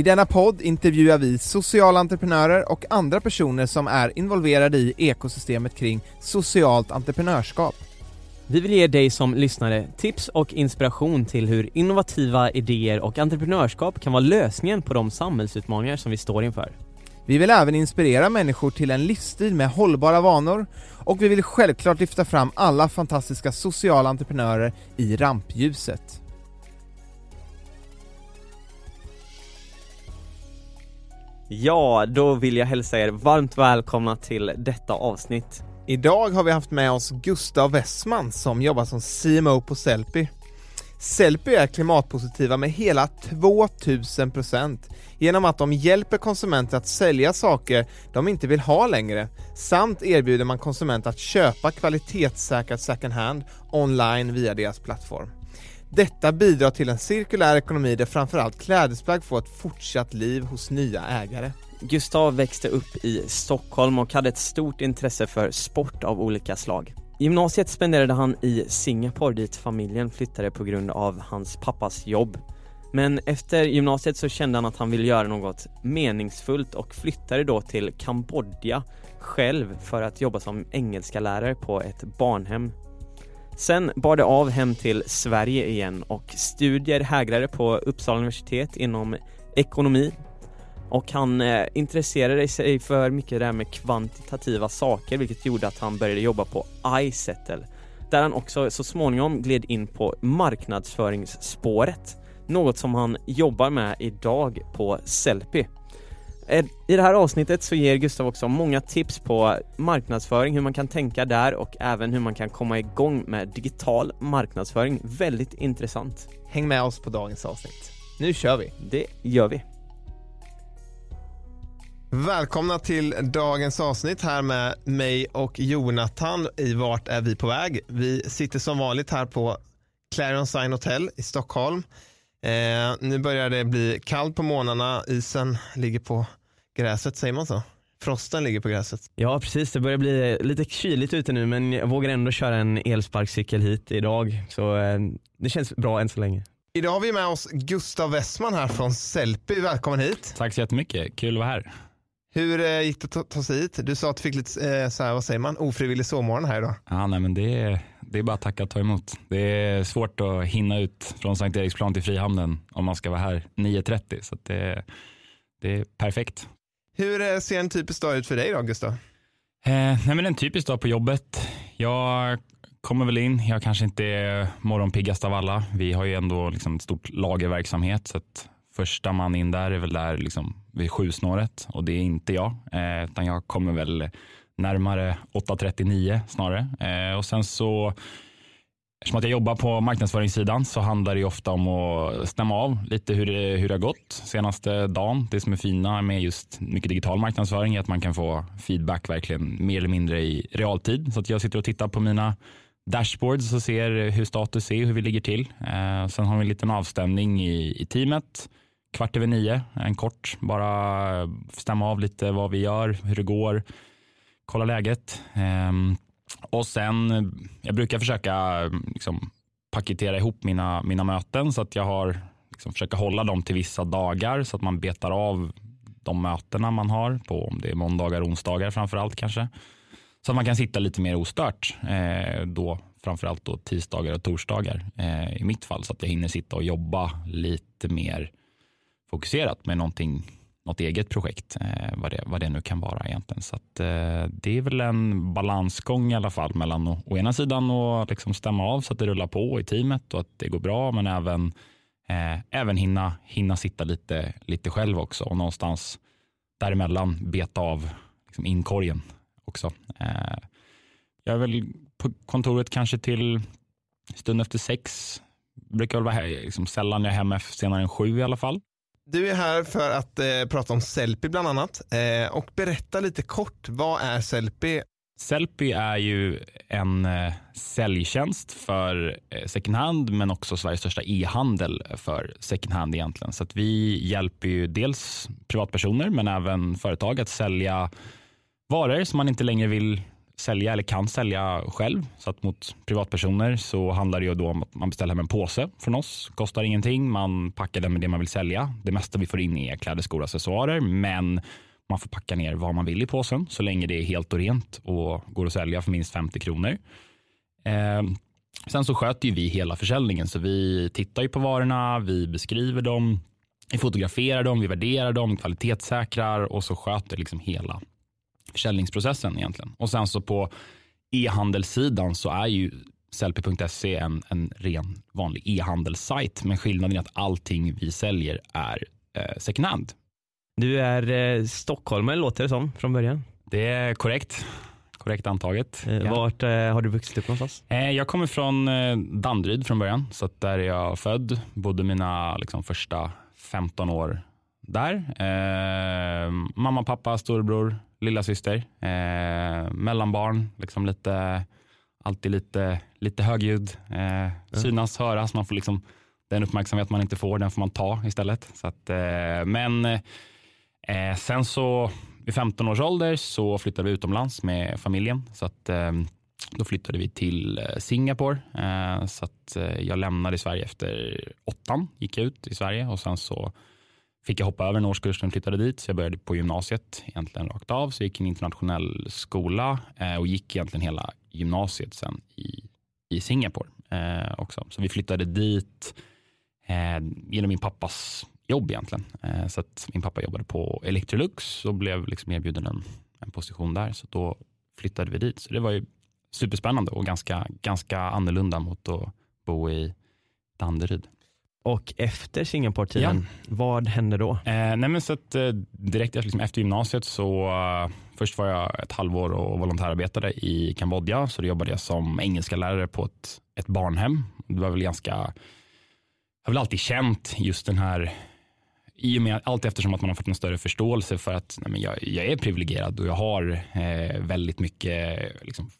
I denna podd intervjuar vi sociala entreprenörer och andra personer som är involverade i ekosystemet kring socialt entreprenörskap. Vi vill ge dig som lyssnare tips och inspiration till hur innovativa idéer och entreprenörskap kan vara lösningen på de samhällsutmaningar som vi står inför. Vi vill även inspirera människor till en livsstil med hållbara vanor och vi vill självklart lyfta fram alla fantastiska sociala entreprenörer i rampljuset. Ja, då vill jag hälsa er varmt välkomna till detta avsnitt. Idag har vi haft med oss Gustav Westman som jobbar som CMO på Sellpy. Sellpy är klimatpositiva med hela 2000% genom att de hjälper konsumenter att sälja saker de inte vill ha längre samt erbjuder man konsumenter att köpa kvalitetssäkrat second hand online via deras plattform. Detta bidrar till en cirkulär ekonomi där framförallt klädesplagg får ett fortsatt liv hos nya ägare. Gustav växte upp i Stockholm och hade ett stort intresse för sport av olika slag. Gymnasiet spenderade han i Singapore dit familjen flyttade på grund av hans pappas jobb. Men efter gymnasiet så kände han att han ville göra något meningsfullt och flyttade då till Kambodja själv för att jobba som engelska lärare på ett barnhem Sen bar det av hem till Sverige igen och studier hägrade på Uppsala universitet inom ekonomi och han eh, intresserade sig för mycket det här med kvantitativa saker vilket gjorde att han började jobba på iSettle där han också så småningom gled in på marknadsföringsspåret något som han jobbar med idag på Sellpy. Eh, I det här avsnittet så ger Gustav också många tips på marknadsföring, hur man kan tänka där och även hur man kan komma igång med digital marknadsföring. Väldigt intressant. Häng med oss på dagens avsnitt. Nu kör vi! Det gör vi. Välkomna till dagens avsnitt här med mig och Jonathan i Vart är vi på väg? Vi sitter som vanligt här på Clarion Sign Hotel i Stockholm. Eh, nu börjar det bli kallt på morgnarna, isen ligger på gräset, säger man så? Frosten ligger på gräset. Ja precis, det börjar bli lite kyligt ute nu men jag vågar ändå köra en elsparkcykel hit idag så eh, det känns bra än så länge. Idag har vi med oss Gustav Westman här från Sellpy, välkommen hit. Tack så jättemycket, kul att vara här. Hur eh, gick det att ta sig hit? Du sa att du fick lite, eh, så här, vad säger man, ofrivillig sovmorgon här idag. Ja, nej, men det, är, det är bara att tacka och ta emot. Det är svårt att hinna ut från Sankt Eriksplan till Frihamnen om man ska vara här 9.30 så det, det är perfekt. Hur eh, ser en typisk dag ut för dig då, Gustav? Eh, nej, men en typisk dag på jobbet. Jag kommer väl in, jag kanske inte är morgonpiggast av alla. Vi har ju ändå liksom ett stort lagerverksamhet så att första man in där är väl där liksom vid sjusnåret och det är inte jag, eh, utan jag kommer väl närmare 8.39 snarare. Eh, och sen så Eftersom att jag jobbar på marknadsföringssidan så handlar det ofta om att stämma av lite hur det, hur det har gått senaste dagen. Det som är fina med just mycket digital marknadsföring är att man kan få feedback verkligen mer eller mindre i realtid. Så att jag sitter och tittar på mina dashboards och ser hur status är, hur vi ligger till. Eh, sen har vi en liten avstämning i, i teamet kvart över nio, en kort, bara stämma av lite vad vi gör, hur det går, kolla läget. Eh, och sen, eh, jag brukar försöka eh, liksom, paketera ihop mina, mina möten så att jag har liksom, försöker hålla dem till vissa dagar så att man betar av de mötena man har på om det är måndagar och onsdagar framförallt kanske. Så att man kan sitta lite mer ostört eh, då framförallt då tisdagar och torsdagar eh, i mitt fall så att jag hinner sitta och jobba lite mer fokuserat med någonting, något eget projekt, eh, vad, det, vad det nu kan vara egentligen. Så att, eh, det är väl en balansgång i alla fall mellan å, å ena sidan att liksom stämma av så att det rullar på i teamet och att det går bra, men även, eh, även hinna, hinna sitta lite, lite själv också och någonstans däremellan beta av liksom inkorgen också. Eh, jag är väl på kontoret kanske till stund efter sex. Brukar väl vara här, liksom sällan jag är hemma senare än sju i alla fall du är här för att eh, prata om Sellpy bland annat eh, och berätta lite kort, vad är Sellpy? Sellpy är ju en eh, säljtjänst för eh, second hand men också Sveriges största e-handel för second hand egentligen. Så att vi hjälper ju dels privatpersoner men även företag att sälja varor som man inte längre vill sälja eller kan sälja själv. Så att mot privatpersoner så handlar det ju då om att man beställer hem en påse från oss. Kostar ingenting. Man packar den med det man vill sälja. Det mesta vi får in är kläder, skor och accessoarer, men man får packa ner vad man vill i påsen så länge det är helt och rent och går att sälja för minst 50 kronor. Eh, sen så sköter ju vi hela försäljningen så vi tittar ju på varorna, vi beskriver dem, vi fotograferar dem, vi värderar dem, kvalitetssäkrar och så sköter liksom hela försäljningsprocessen egentligen. Och sen så på e-handelssidan så är ju Sellpy.se en, en ren vanlig e-handelssajt men skillnaden är att allting vi säljer är eh, second hand. Du är eh, stockholmare låter det som från början. Det är korrekt. Korrekt antaget. Eh, Ja. Vart eh, har du vuxit upp någonstans? Eh, Jag kommer från eh, Danderyd från början, så där är jag född. Bodde mina liksom, första 15 år där. Eh, mamma, pappa, storebror, lilla syster. Eh, mellanbarn, liksom lite, alltid lite, lite högljudd. Eh, synas, höras, man får liksom den uppmärksamhet man inte får, den får man ta istället. Så att, eh, men eh, sen så vid 15 års ålder så flyttade vi utomlands med familjen. Så att, eh, då flyttade vi till Singapore. Så att jag lämnade Sverige efter åttan, gick jag ut i Sverige och sen så fick jag hoppa över en årskurs när jag flyttade dit. Så jag började på gymnasiet egentligen rakt av. Så jag gick en internationell skola eh, och gick egentligen hela gymnasiet sen i, i Singapore eh, också. Så vi flyttade dit eh, genom min pappas jobb egentligen. Eh, så att min pappa jobbade på Electrolux och blev liksom erbjuden en, en position där. Så då flyttade vi dit. Så det var ju superspännande och ganska, ganska annorlunda mot att bo i Danderyd. Och efter Singapore-tiden, vad hände då? Eh, nej så att, eh, direkt liksom efter gymnasiet så uh, först var jag ett halvår och volontärarbetade i Kambodja. Så då jobbade jag som engelska lärare på ett, ett barnhem. Det var väl ganska, jag har väl alltid känt just den här i och med allt eftersom att man har fått en större förståelse för att nej jag, jag är privilegierad och jag har eh, väldigt mycket, liksom,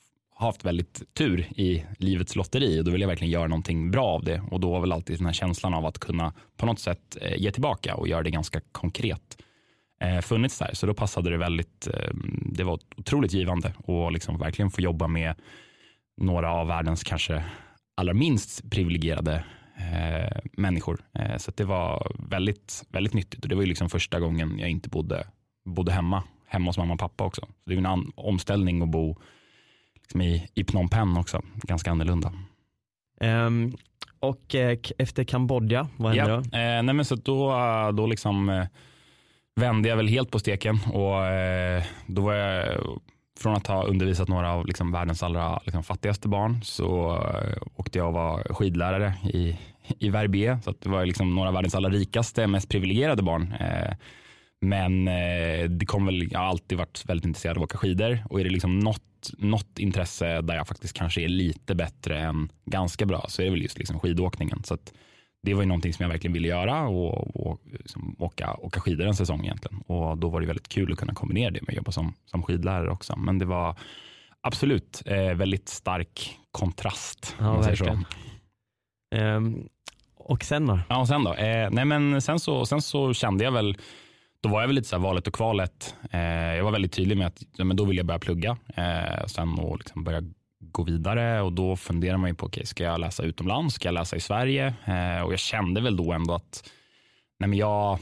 haft väldigt tur i livets lotteri och då vill jag verkligen göra någonting bra av det och då var väl alltid den här känslan av att kunna på något sätt eh, ge tillbaka och göra det ganska konkret eh, funnits där. Så då passade det väldigt, eh, det var otroligt givande och liksom verkligen få jobba med några av världens kanske allra minst privilegierade eh, människor. Eh, så det var väldigt, väldigt nyttigt och det var ju liksom första gången jag inte bodde, bodde hemma, hemma hos mamma och pappa också. Så det är ju en omställning att bo i, i Phnom Penh också, ganska annorlunda. Ehm, och eh, efter Kambodja, vad hände Ja, då? eh, nej men så då, då liksom eh, vände jag väl helt på steken och eh, då var jag från att ha undervisat några av liksom världens allra liksom, fattigaste barn så eh, åkte jag och var skidlärare i, i Verbier. Så det var liksom några av världens allra rikaste, mest privilegierade barn. Men eh, det kom väl, jag har alltid varit väldigt intresserad av att åka skidor och är det liksom något, något intresse där jag faktiskt kanske är lite bättre än ganska bra så är det väl just liksom skidåkningen. Så att det var ju någonting som jag verkligen ville göra och, och liksom åka, åka skidor en säsong egentligen. Och då var det väldigt kul att kunna kombinera det med att jobba som, som skidlärare också. Men det var absolut eh, väldigt stark kontrast. Ja, man säger så. verkligen. Ehm, och sen då? Ja, och sen då? Eh, nej, men sen så, sen så kände jag väl, då var jag väl lite så här valet och kvalet. Eh, jag var väldigt tydlig med att ja, men då vill jag börja plugga. Eh, sen och liksom börja gå vidare och då funderar man ju på, okay, ska jag läsa utomlands? Ska jag läsa i Sverige? Eh, och jag kände väl då ändå att nej, men jag,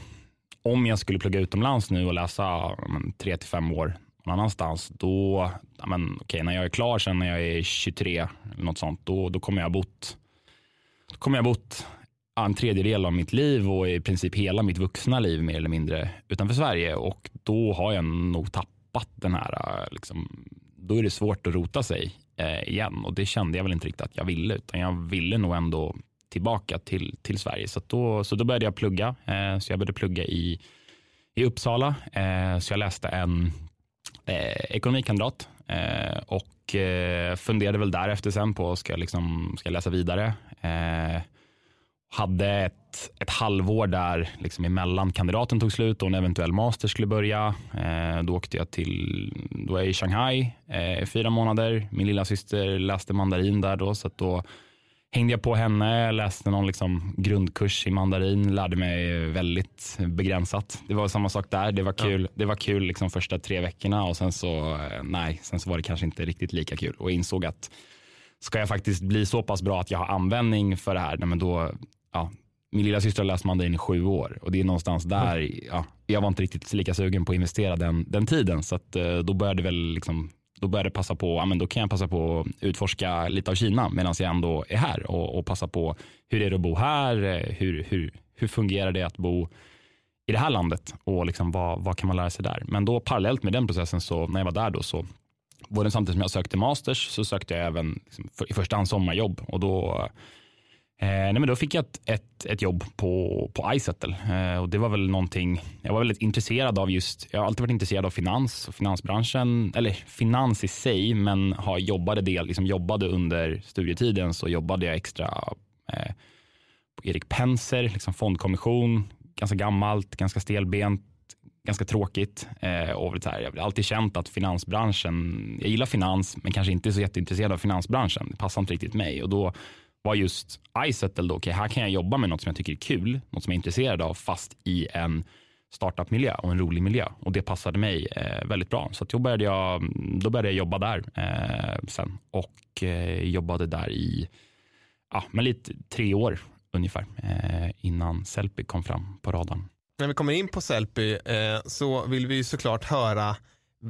om jag skulle plugga utomlands nu och läsa men, tre till fem år någon annanstans, då, ja, men, okay, när jag är klar sen när jag är 23, eller något sånt, då, då kommer jag ha bott då kommer jag ha bott en tredjedel av mitt liv och i princip hela mitt vuxna liv mer eller mindre utanför Sverige och då har jag nog tappat den här, liksom, då är det svårt att rota sig eh, igen och det kände jag väl inte riktigt att jag ville utan jag ville nog ändå tillbaka till, till Sverige. Så, att då, så då började jag plugga. Eh, så jag började plugga i, i Uppsala. Eh, så jag läste en eh, ekonomikandidat eh, och eh, funderade väl därefter sen på ska jag, liksom, ska jag läsa vidare. Eh, hade ett, ett halvår där liksom emellan kandidaten tog slut och en eventuell master skulle börja. Eh, då åkte jag till, då är jag i Shanghai eh, fyra månader. Min lilla syster läste mandarin där då, så då hängde jag på henne, läste någon liksom grundkurs i mandarin, lärde mig väldigt begränsat. Det var samma sak där, det var kul, ja. det var kul liksom första tre veckorna och sen så, eh, nej, sen så var det kanske inte riktigt lika kul och insåg att ska jag faktiskt bli så pass bra att jag har användning för det här, nej men då, ja, min lilla syster har läst mandarin i sju år och det är någonstans där, mm. ja, jag var inte riktigt lika sugen på att investera den, den tiden så att eh, då började väl liksom då började passa på, ja, men då kan jag passa på att utforska lite av Kina medan jag ändå är här och, och passa på hur är det att bo här, hur, hur, hur fungerar det att bo i det här landet och liksom vad, vad kan man lära sig där. Men då parallellt med den processen så när jag var där då så både samtidigt som jag sökte masters så sökte jag även liksom, för, i första hand sommarjobb och då Eh, nej men då fick jag ett, ett, ett jobb på, på iSettle. Eh, och det var väl någonting, jag var väldigt intresserad av just, jag har alltid varit intresserad av finans och finansbranschen, eller finans i sig, men har jobbade del, liksom jobbade under studietiden så jobbade jag extra eh, på Erik Penser, liksom fondkommission, ganska gammalt, ganska stelbent, ganska tråkigt. Eh, och så här, jag har alltid känt att finansbranschen, jag gillar finans men kanske inte så jätteintresserad av finansbranschen, det passar inte riktigt mig. Och då var just iSettle då, okay, här kan jag jobba med något som jag tycker är kul, något som jag är intresserad av, fast i en startup-miljö och en rolig miljö. Och det passade mig eh, väldigt bra. Så då, började jag, då började jag jobba där eh, sen och eh, jobbade där i ja, men lite tre år ungefär eh, innan Sellpy kom fram på radarn. När vi kommer in på Sellpy eh, så vill vi såklart höra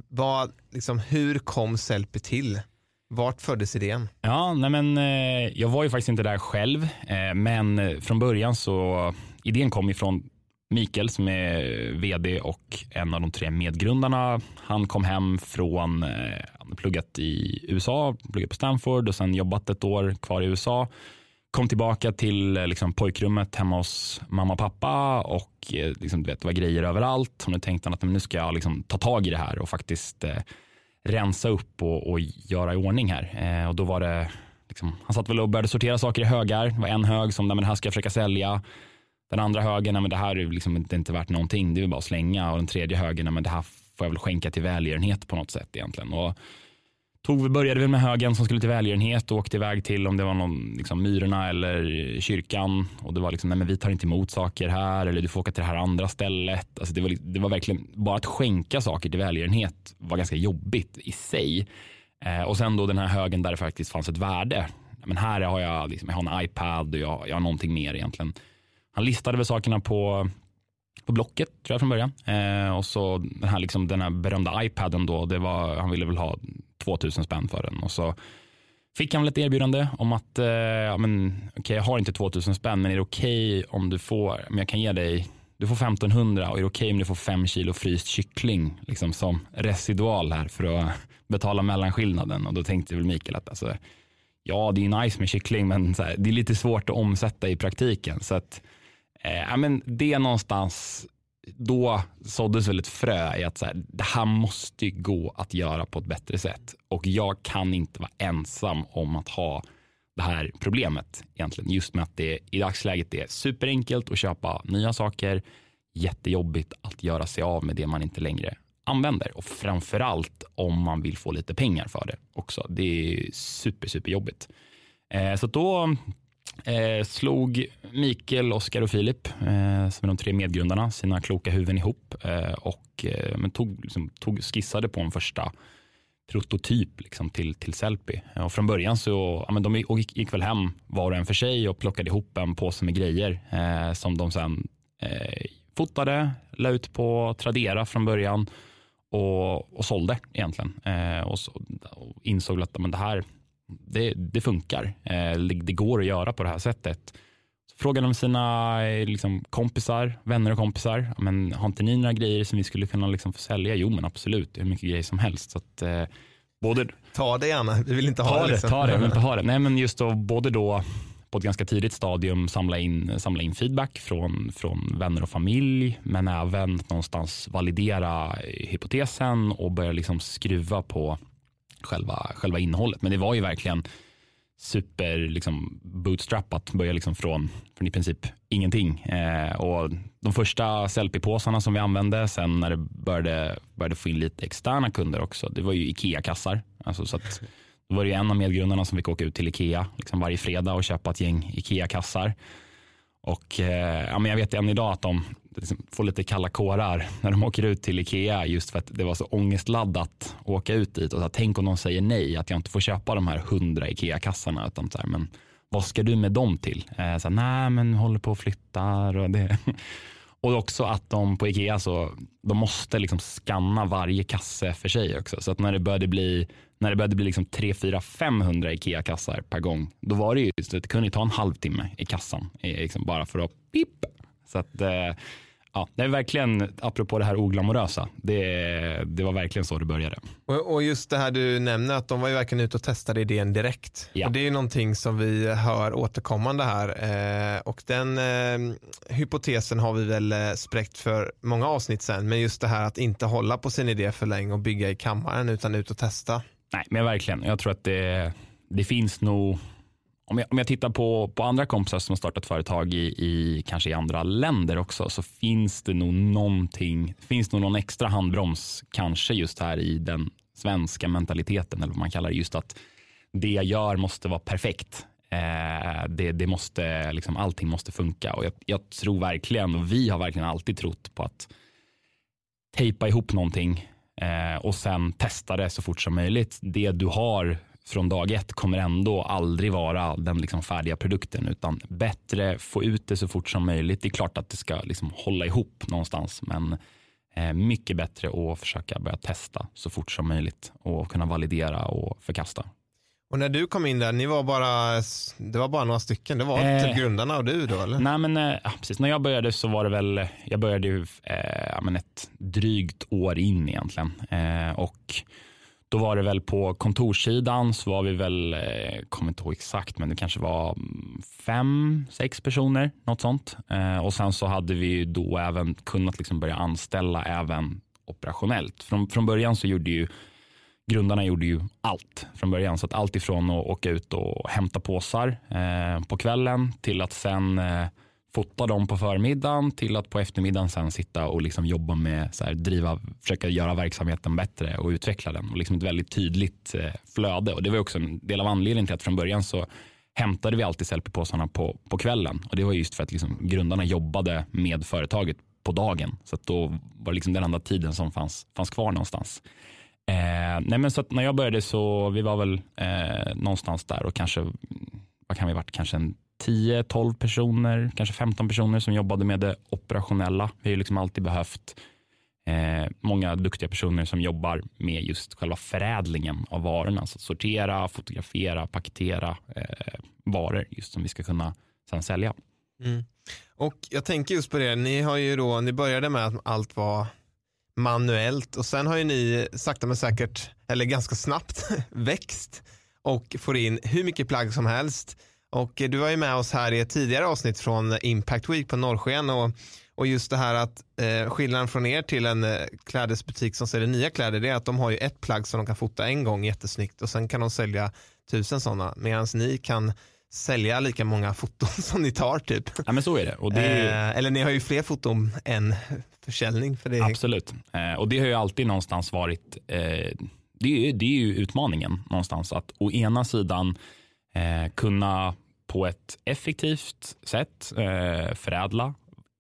vad, liksom, hur kom Sellpy till? Vart föddes idén? Ja, nej men, eh, jag var ju faktiskt inte där själv, eh, men eh, från början så idén kom ifrån Mikael som är eh, vd och en av de tre medgrundarna. Han kom hem från, eh, han pluggat i USA, pluggat på Stanford och sen jobbat ett år kvar i USA. Kom tillbaka till eh, liksom, pojkrummet hemma hos mamma och pappa och liksom, du vet, det var grejer överallt. Och nu tänkte han att nu ska jag liksom, ta tag i det här och faktiskt rensa upp och, och göra i ordning här. Eh, och då var det, liksom, han satt väl och började sortera saker i högar. Det var en hög som, nej men det här ska jag försöka sälja. Den andra högen, nej men det här är liksom inte, inte värt någonting, det är bara att slänga. Och den tredje högen, nej men det här får jag väl skänka till välgörenhet på något sätt egentligen. Och tog, började väl med högen som skulle till välgörenhet och åkte iväg till om det var någon, liksom, Myrorna eller kyrkan. Och det var liksom, nej men vi tar inte emot saker här eller du får åka till det här andra stället. Alltså det, var, det var verkligen, bara att skänka saker till välgörenhet var ganska jobbigt i sig. Eh, och sen då den här högen där det faktiskt fanns ett värde. Men här har jag, liksom, jag har en iPad och jag, jag har någonting mer egentligen. Han listade väl sakerna på på Blocket tror jag från början. Eh, och så den här, liksom, den här berömda iPaden då, det var, han ville väl ha 2000 spänn för den. Och så fick han väl ett erbjudande om att, eh, ja, men, okay, jag har inte 2000 spänn, men är det okej okay om du får, men jag kan ge dig du får 1500 och är det okej okay om du får 5 kilo fryst kyckling liksom som residual här för att betala mellanskillnaden. Och då tänkte väl Mikael att alltså, ja, det är nice med kyckling, men här, det är lite svårt att omsätta i praktiken. Så att, eh, men det någonstans då såddes väl ett frö i att så här, det här måste gå att göra på ett bättre sätt. Och jag kan inte vara ensam om att ha det här problemet egentligen. Just med att det i dagsläget är superenkelt att köpa nya saker, jättejobbigt att göra sig av med det man inte längre använder och framförallt om man vill få lite pengar för det också. Det är super, super jobbigt. Eh, så då Eh, slog Mikael, Oskar och Filip, eh, som är de tre medgrundarna, sina kloka huvuden ihop eh, och eh, men tog, liksom, tog, skissade på en första prototyp liksom, till, till Sellpy. Eh, och från början så ja, men de gick, gick väl hem var och en för sig och plockade ihop en påse med grejer eh, som de sen eh, fotade, la ut på Tradera från början och, och sålde egentligen. Eh, och, så, och insåg att men det här det, det funkar. Eh, det går att göra på det här sättet. Frågade de sina eh, liksom, kompisar, vänner och kompisar. Men, har inte ni några grejer som vi skulle kunna liksom, få sälja? Jo, men absolut. Är mycket grejer som helst. Så att, eh, både, ta det gärna, vi vill inte ha ta det. Liksom. Ta det, vill inte ha det. Nej, men just då, både då på ett ganska tidigt stadium samla in, samla in feedback från, från vänner och familj, men även någonstans validera hypotesen och börja liksom skruva på själva, själva innehållet. Men det var ju verkligen super liksom, bootstrappat, börja liksom från, från i princip ingenting. Eh, och de första Sellpy-påsarna som vi använde, sen när det började, började få in lite externa kunder också, det var ju Ikea-kassar. Alltså, så att, då var det en av medgrundarna som fick åka ut till Ikea liksom varje fredag och köpa ett gäng Ikea-kassar. Och eh, ja, men jag vet än idag att de liksom får lite kalla kårar när de åker ut till Ikea just för att det var så ångestladdat att åka ut dit. Och så här, tänk om de säger nej, att jag inte får köpa de här hundra Ikea-kassarna. Utan så här, men vad ska du med dem till? Eh, så här, nej, men håller på och flyttar. Och, det. och också att de på Ikea så de måste liksom skanna varje kasse för sig också. Så att när det började bli när det började bli liksom 3, 4, 500 Ikea-kassar per gång, då var det ju det kunde ta en halvtimme i kassan liksom bara för att pip. Så att eh, ja, det är verkligen, apropå det här oglamorösa, det, det var verkligen så det började. Och, och, just det här du nämner, att de var ju verkligen ute och testade idén direkt. Ja. Och det är ju någonting som vi hör återkommande här. Eh, och den eh, hypotesen har vi väl eh, spräckt för många avsnitt sen, men just det här att inte hålla på sin idé för länge och bygga i kammaren, utan ut och testa. Nej, men verkligen. Jag tror att det, det finns nog om jag, om jag tittar på, på andra kompisar som har startat företag i, i kanske i andra länder också så finns det nog någonting, finns nog någon extra handbroms kanske just här i den svenska mentaliteten eller vad man kallar det. Just att det jag gör måste vara perfekt. Eh, det, det måste, liksom, allting måste funka och jag, jag, tror verkligen och vi har verkligen alltid trott på att tejpa ihop någonting eh, och sen testa det så fort som möjligt. Det du har från dag ett kommer ändå aldrig vara den liksom färdiga produkten utan bättre få ut det så fort som möjligt. Det är klart att det ska liksom hålla ihop någonstans men eh, mycket bättre att försöka börja testa så fort som möjligt och kunna validera och förkasta. Och när du kom in där, ni var bara, det var bara några stycken, det var eh, typ grundarna och du då eller? Nej men eh, precis, när jag började så var det väl, jag började ju eh, ett drygt år in egentligen eh, och då var det väl på kontorssidan så var vi väl, eh, kommer inte ihåg exakt, men det kanske var mm, fem, sex personer, något sånt. Eh, och sen så hade vi då även kunnat liksom börja anställa även operationellt. Från, från början så gjorde ju grundarna gjorde ju allt från början. Så att allt ifrån att åka ut och hämta påsar eh, på kvällen till att sen eh, fota dem på förmiddagen till att på eftermiddagen sen sitta och liksom jobba med så här, driva, försöka göra verksamheten bättre och utveckla den. Och liksom ett väldigt tydligt eh, flöde. Och det var också en del av anledningen till att från början så hämtade vi alltid selfiepåsarna på, på kvällen. Och det var just för att liksom grundarna jobbade med företaget på dagen. Så att då var det liksom den enda tiden som fanns, fanns kvar någonstans. Eh, nej men så när jag började så vi var väl eh, någonstans där och kanske vad kan vi varit? Kanske en 10-12 personer, kanske 15 personer som jobbade med det operationella. Vi har liksom alltid behövt eh, många duktiga personer som jobbar med just själva förädlingen av varorna. Alltså sortera, fotografera, paketera eh, varor just som vi ska kunna sen sälja. Mm. Och jag tänker just på det, ni har ju då, ni började med att allt var manuellt och sen har ju ni sakta men säkert, eller ganska snabbt växt och får in hur mycket plagg som helst och du var ju med oss här i ett tidigare avsnitt från Impact Week på Norrsken och, och just det här att eh, skillnaden från er till en eh, klädesbutik som säljer nya kläder det är att de har ju ett plagg som de kan fota en gång jättesnyggt och sen kan de sälja tusen sådana medan ni kan sälja lika många foton som ni tar typ. Ja men så är det. Och det är ju... eh, eller ni har ju fler foton än försäljning. För det. Absolut. Eh, och det har ju alltid någonstans varit, eh, det, är, det är ju utmaningen någonstans att å ena sidan eh, kunna på ett effektivt sätt eh, förädla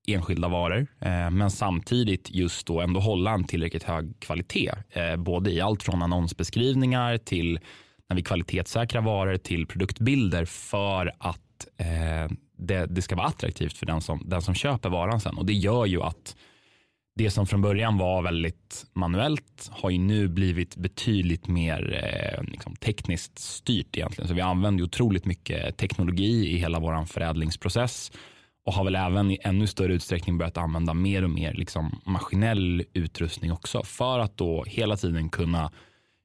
enskilda varor, eh, men samtidigt just då ändå hålla en tillräckligt hög kvalitet, eh, både i allt från annonsbeskrivningar till när vi kvalitetssäkrar varor till produktbilder för att eh, det, det, ska vara attraktivt för den som, den som köper varan sen. Och det gör ju att det som från början var väldigt manuellt har ju nu blivit betydligt mer eh, liksom tekniskt styrt egentligen. Så vi använder otroligt mycket teknologi i hela vår förädlingsprocess och har väl även i ännu större utsträckning börjat använda mer och mer liksom maskinell utrustning också för att då hela tiden kunna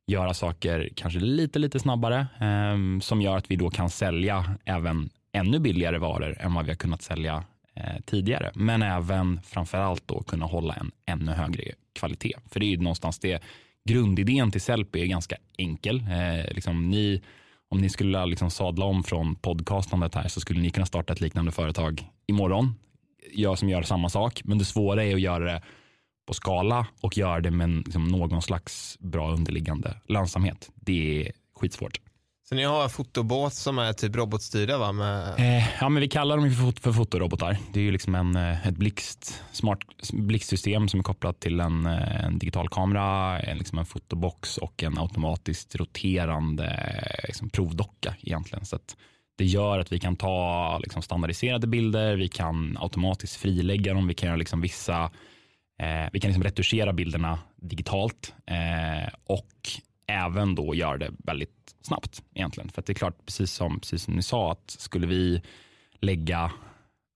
göra saker kanske lite, lite snabbare eh, som gör att vi då kan sälja även ännu billigare varor än vad vi har kunnat sälja Eh, tidigare. Men även framförallt då kunna hålla en ännu högre kvalitet. För det är ju någonstans det grundidén till Sellpy är ganska enkel. Eh, liksom ni om ni skulle liksom sadla om från podcastandet här så skulle ni kunna starta ett liknande företag imorgon. Jag som gör samma sak, men det svåra är att göra det på skala och göra det med liksom någon slags bra underliggande lönsamhet. Det är skitsvårt. Så ni har fotobåt som är typ robotstyrda va? Med... Eh, ja, men vi kallar dem för, för fotorobotar. Det är ju liksom en, eh, ett blixt, smart blixtsystem som är kopplat till en, eh, en digital kamera, en, liksom en fotobox och en automatiskt roterande liksom, provdocka egentligen. Så det gör att vi kan ta liksom, standardiserade bilder, vi kan automatiskt frilägga dem, vi kan göra liksom, vissa eh, vi kan liksom retuschera bilderna digitalt eh, och även då göra det väldigt snabbt egentligen. För det är klart, precis som, precis som ni sa, att skulle vi lägga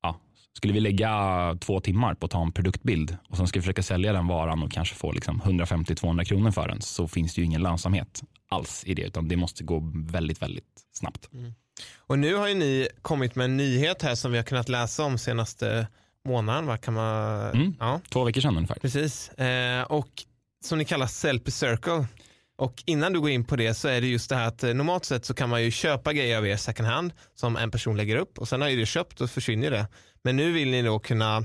ja, skulle vi lägga två timmar på att ta en produktbild och sen ska vi försöka sälja den varan och kanske få liksom 150-200 kronor för den så finns det ju ingen lönsamhet alls i det utan det måste gå väldigt, väldigt snabbt. Mm. Och nu har ju ni kommit med en nyhet här som vi har kunnat läsa om senaste månaden. Va? Kan man... Mm. Ja. Två veckor sedan ungefär. Precis. Eh, och som ni kallar Selfie Circle. Och innan du går in på det så är det just det här att eh, normalt sett så kan man ju köpa grejer av er second hand som en person lägger upp och sen har ju det köpt och försvinner det. Men nu vill ni då kunna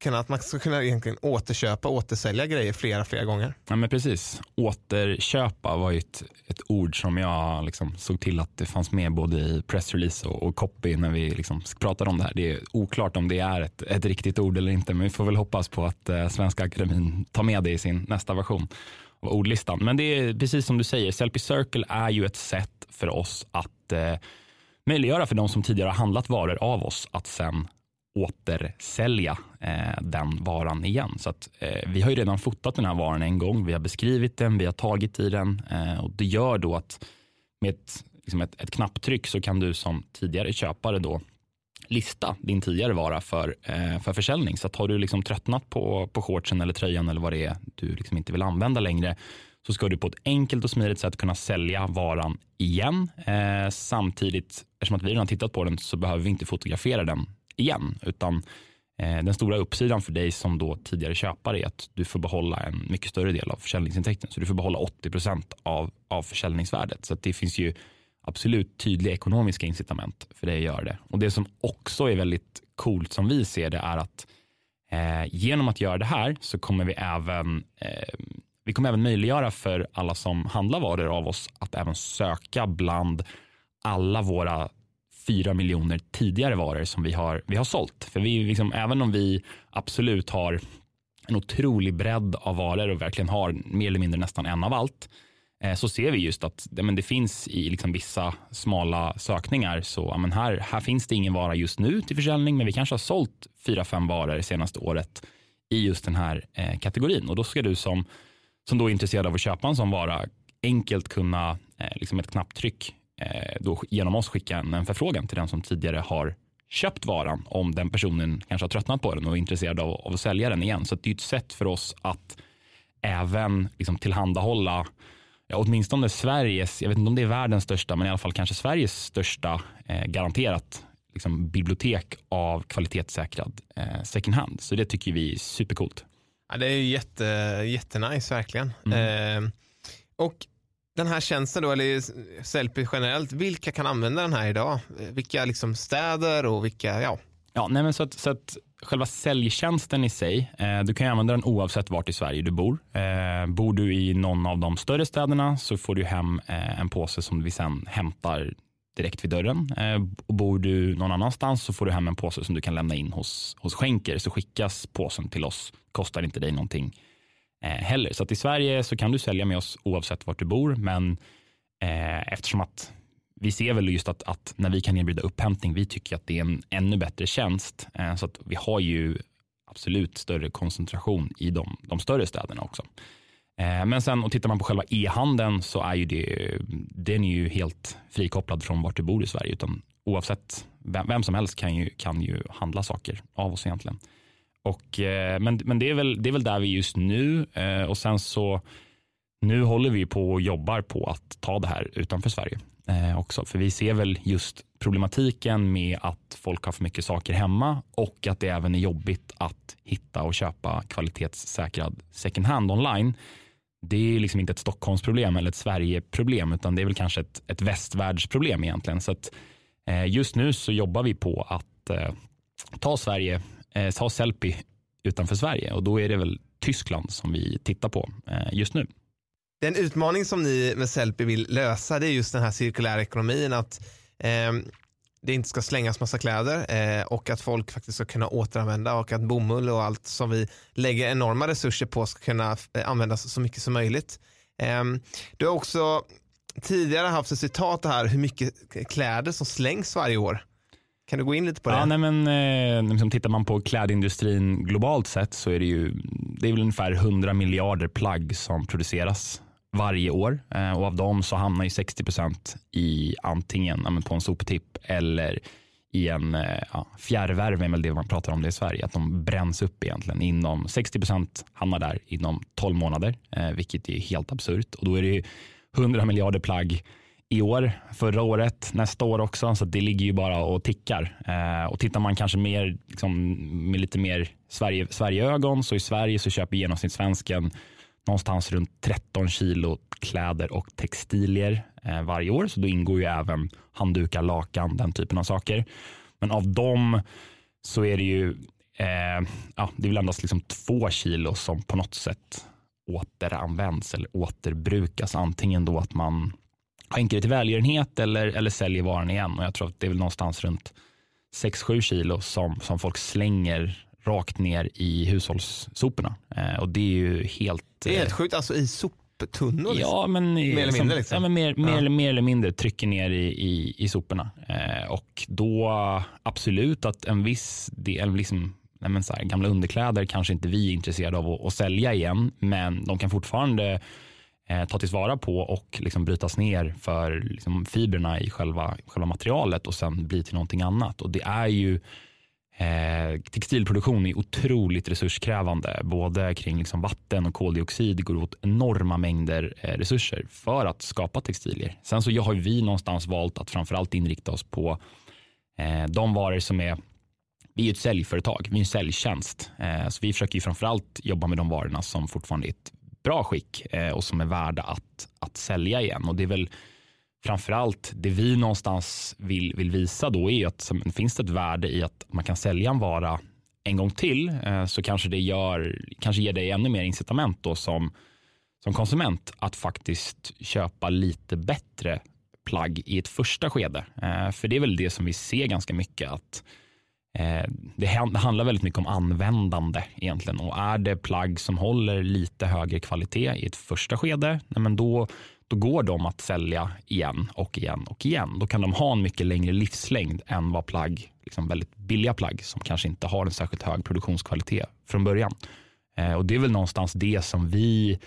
kunna, att man ska kunna egentligen återköpa, återsälja grejer flera, flera gånger. Ja, men precis. Återköpa var ju ett, ett ord som jag liksom såg till att det fanns med både i pressrelease och, och copy när vi liksom pratade om det här. Det är oklart om det är ett, ett riktigt ord eller inte, men vi får väl hoppas på att eh, Svenska Akademin tar med det i sin nästa version av ordlistan. Men det är precis som du säger, Sellpy Circle är ju ett sätt för oss att eh, möjliggöra för de som tidigare har handlat varor av oss att sen återsälja eh, den varan igen. Så att, eh, vi har ju redan fotat den här varan en gång. Vi har beskrivit den, vi har tagit i den eh, och det gör då att med ett, liksom ett, ett knapptryck så kan du som tidigare köpare då lista din tidigare vara för, eh, för försäljning. Så att har du liksom tröttnat på, på shortsen eller tröjan eller vad det är du liksom inte vill använda längre så ska du på ett enkelt och smidigt sätt kunna sälja varan igen. Eh, samtidigt, eftersom att vi redan tittat på den så behöver vi inte fotografera den igen, utan eh, den stora uppsidan för dig som då tidigare köpare är att du får behålla en mycket större del av försäljningsintäkten. Så du får behålla 80 procent av, av försäljningsvärdet. Så det finns ju absolut tydliga ekonomiska incitament för dig att göra det. Och det som också är väldigt coolt som vi ser det är att eh, genom att göra det här så kommer vi även eh, vi kommer även möjliggöra för alla som handlar varor av oss att även söka bland alla våra fyra miljoner tidigare varor som vi har, vi har sålt. För vi, liksom, även om vi absolut har en otrolig bredd av varor och verkligen har mer eller mindre nästan en av allt, Eh, så ser vi just att ja, men det finns i liksom vissa smala sökningar så ja, men här, här finns det ingen vara just nu till försäljning, men vi kanske har sålt fyra, fem varor det senaste året i just den här eh, kategorin. Och då ska du som, som då är intresserad av att köpa en sån vara enkelt kunna, eh, liksom ett knapptryck, Eh, då genom oss skicka en, en förfrågan till den som tidigare har köpt varan om den personen kanske har tröttnat på den och är intresserad av, av att sälja den igen. Så det är ett sätt för oss att även liksom tillhandahålla ja, åtminstone Sveriges, jag vet inte om det är världens största, men i alla fall kanske Sveriges största eh, garanterat liksom, bibliotek av kvalitetssäkrad eh, second hand. Så det tycker vi är supercoolt. Ja, det är jätte, jättenice verkligen. Mm. Eh, och den här tjänsten då, eller Sellpy generellt, vilka kan använda den här idag? Vilka liksom städer och vilka, ja. Ja, nej men så att, så att själva säljtjänsten i sig, eh, du kan använda den oavsett vart i Sverige du bor. Eh, bor du i någon av de större städerna så får du hem eh, en påse som vi sen hämtar direkt vid dörren. Eh, och bor du någon annanstans så får du hem en påse som du kan lämna in hos, hos skänker. Så skickas påsen till oss, kostar inte dig någonting eh, heller. Så att i Sverige så kan du sälja med oss oavsett vart du bor, men eh, eftersom att vi ser väl just att, att, när vi kan erbjuda upphämtning, vi tycker att det är en ännu bättre tjänst. Eh, så att vi har ju absolut större koncentration i de, de större städerna också. Eh, men sen och tittar man på själva e-handeln så är ju det, den är ju helt frikopplad från vart du bor i Sverige, utan oavsett vem, vem som helst kan ju, kan ju handla saker av oss egentligen. Och, eh, men men det, är väl, det är väl där vi är just nu eh, och sen så nu håller vi på och jobbar på att ta det här utanför Sverige eh, också. För vi ser väl just problematiken med att folk har för mycket saker hemma och att det även är jobbigt att hitta och köpa kvalitetssäkrad second hand online. det är liksom inte ett Stockholmsproblem eller ett Sverigeproblem utan det är väl kanske ett, ett västvärldsproblem egentligen. Så att, eh, just nu så jobbar vi på att eh, ta Sverige, eh, ta Sellpy utanför Sverige och då är det väl Tyskland som vi tittar på eh, just nu. Den utmaning som ni med Sellpy vill lösa det är just den här cirkulära ekonomin att eh, det inte ska slängas massa kläder eh, och att folk faktiskt ska kunna återanvända och att bomull och allt som vi lägger enorma resurser på ska kunna eh, användas så mycket som möjligt. Eh, du har också tidigare haft ett citat här hur mycket kläder som slängs varje år. Kan du gå in lite på det? Ja, nej, men, eh, liksom, tittar man på klädindustrin globalt sett så är det ju det är väl ungefär 100 miljarder plagg som produceras varje år. Eh, och av dem så hamnar ju 60 procent i antingen på en soptipp eller i en eh, ja, fjärrvärme är väl det man pratar om det i Sverige, att de bränns upp egentligen. Inom 60 procent hamnar där inom 12 månader, eh, vilket är helt absurt. Och då är det 100 miljarder plagg i år, förra året, nästa år också, så det ligger ju bara och tickar. Eh, och tittar man kanske mer liksom, med lite mer Sverige, Sverigeögon, så i Sverige så köper genomsnittssvensken någonstans runt 13 kilo kläder och textilier eh, varje år. Så då ingår ju även handdukar, lakan, den typen av saker. Men av dem så är det ju eh, ja, det är väl endast liksom två kilo som på något sätt återanvänds eller återbrukas. Antingen då att man skänker det till välgörenhet eller, eller säljer varan igen. Och jag tror att det är väl någonstans runt 6-7 kilo som, som folk slänger rakt ner i hushållssoporna. Eh, och det är ju helt... Det är helt eh, sjukt, alltså i soptunnor? Ja, men, mer eller mindre? Liksom. Ja, men mer, mer, ja. eller, mer eller mindre trycker ner i, i, i soporna. Eh, och då absolut att en viss del, liksom, nej men så här, gamla underkläder kanske inte vi är intresserade av att, att sälja igen, men de kan fortfarande eh, ta tillvara på och liksom brytas ner för liksom, fibrerna i själva, själva materialet och sen bli till någonting annat. Och det är ju Eh, textilproduktion är otroligt resurskrävande, både kring liksom vatten och koldioxid. Det går åt enorma mängder eh, resurser för att skapa textilier. Sen så har vi någonstans valt att framförallt inrikta oss på eh, de varor som är vi är ett säljföretag, vi är en säljtjänst. Eh, så vi försöker framförallt jobba med de varorna som fortfarande är ett bra skick eh, och som är värda att, att sälja igen. Och det är väl framförallt det vi någonstans vill, vill visa då är att som, finns det ett värde i att man kan sälja en vara en gång till eh, så kanske det gör, kanske ger dig ännu mer incitament då som, som konsument att faktiskt köpa lite bättre plagg i ett första skede. Eh, för det är väl det som vi ser ganska mycket att eh, det handlar väldigt mycket om användande egentligen och är det plagg som håller lite högre kvalitet i ett första skede, men då då går de att sälja igen och igen och igen. Då kan de ha en mycket längre livslängd än vad plagg, liksom väldigt billiga plagg som kanske inte har en särskilt hög produktionskvalitet från början. Eh, och Det är väl någonstans det som vi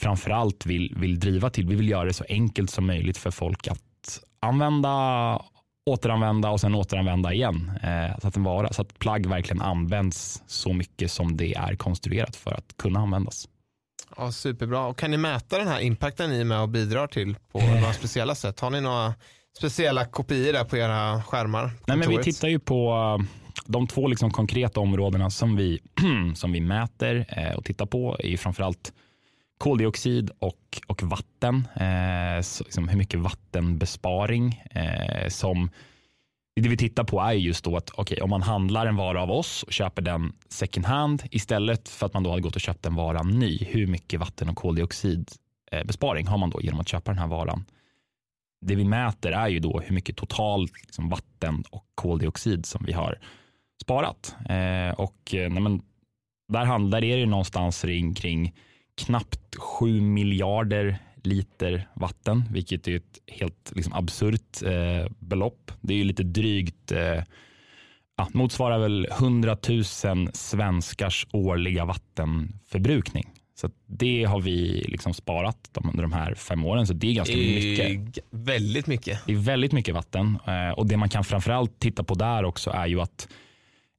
framförallt vill, vill driva till. Vi vill göra det så enkelt som möjligt för folk att använda, återanvända och sen återanvända igen. Eh, så, att vara, så att plagg verkligen används så mycket som det är konstruerat för att kunna användas. Ja, superbra. Och kan ni mäta den här impacten ni är med och bidrar till på eh. några speciella sätt? Har ni några speciella kopior där på era skärmar? Nej, men vi tittar ju på uh, de två liksom konkreta områdena som vi, som vi mäter uh, och tittar på är framförallt koldioxid och, och vatten. Eh, så liksom hur mycket vattenbesparing eh, som det vi tittar på är just då att okay, om man handlar en vara av oss och köper den second hand istället för att man då hade gått och köpt en vara ny. Hur mycket vatten och koldioxidbesparing eh, har man då genom att köpa den här varan? Det vi mäter är ju då hur mycket total liksom, vatten och koldioxid som vi har sparat. Eh, och eh, nej, men, där handlar det ju någonstans kring, kring knappt 7 miljarder liter vatten, vilket är ett helt liksom, absurt eh, belopp. Det är ju lite drygt, eh, ja, motsvarar väl 100 000 svenskars årliga vattenförbrukning. Så det har vi liksom sparat under de här fem åren, så det är ganska mycket. Väldigt mycket. Det är väldigt mycket vatten eh, och det man kan framförallt titta på där också är ju att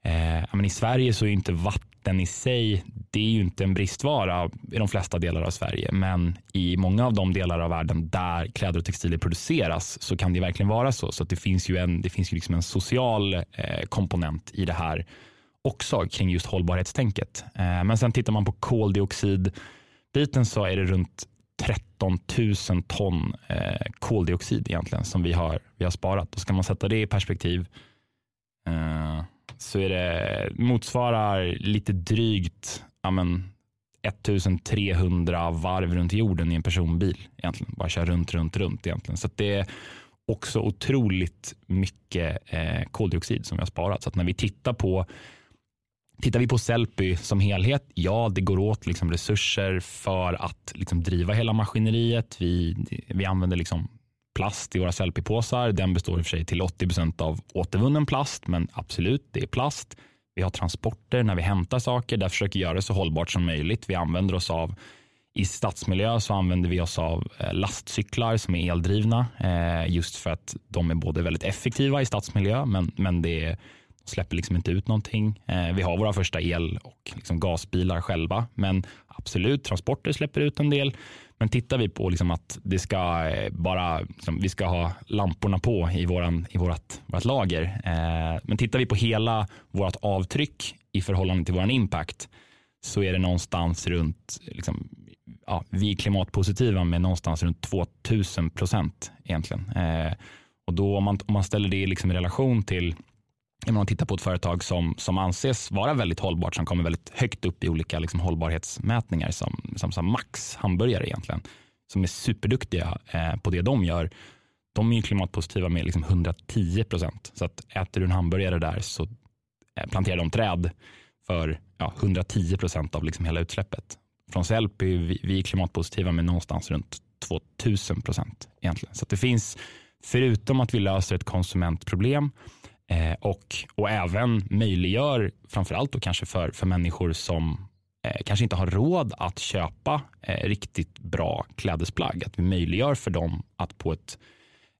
eh, i Sverige så är inte vatten vatten i sig, det är ju inte en bristvara i de flesta delar av Sverige, men i många av de delar av världen där kläder och textilier produceras så kan det verkligen vara så. Så det finns ju en, det finns ju liksom en social eh, komponent i det här också kring just hållbarhetstänket. Eh, men sen tittar man på koldioxidbiten så är det runt 13 000 ton eh, koldioxid egentligen som vi har, vi har sparat. Och ska man sätta det i perspektiv eh, så är det, motsvarar lite drygt amen, 1300 varv runt jorden i en personbil. egentligen. Bara köra runt, runt, runt egentligen. Så det är också otroligt mycket eh, koldioxid som vi har sparat. Så att när vi tittar på Tittar vi på Sellpy som helhet, ja det går åt liksom resurser för att liksom driva hela maskineriet. Vi, vi använder liksom plast i våra Sellpy-påsar. Den består i och för sig till 80 procent av återvunnen plast, men absolut, det är plast. Vi har transporter när vi hämtar saker. Där försöker vi göra det så hållbart som möjligt. Vi använder oss av i stadsmiljö så använder vi oss av eh, lastcyklar som är eldrivna eh, just för att de är både väldigt effektiva i stadsmiljö men, men det släpper liksom inte ut någonting. Eh, vi har våra första el och liksom gasbilar själva men absolut transporter släpper ut en del. Men tittar vi på liksom att det ska eh, bara, liksom, vi ska ha lamporna på i, våran, i vårat, vårat lager. Eh, men tittar vi på hela vårt avtryck i förhållande till våran impact så är det någonstans runt liksom, ja, vi är klimatpositiva med någonstans runt 2000 procent egentligen. Eh, och då om man, om man ställer det liksom i relation till om man tittar på ett företag som, som anses vara väldigt hållbart, som kommer väldigt högt upp i olika liksom, hållbarhetsmätningar som, som, som Max hamburgare egentligen, som är superduktiga eh, på det de gör. De är ju klimatpositiva med liksom 110 procent. Så att äter du en hamburgare där så eh, planterar de träd för ja, 110 procent av liksom hela utsläppet från Sellpy, vi, vi är klimatpositiva med någonstans runt 2000 procent egentligen. Så det finns, förutom att vi löser ett konsumentproblem eh, och, och även möjliggör, framförallt då kanske för, för människor som eh, kanske inte har råd att köpa eh, riktigt bra klädesplagg, att vi möjliggör för dem att på ett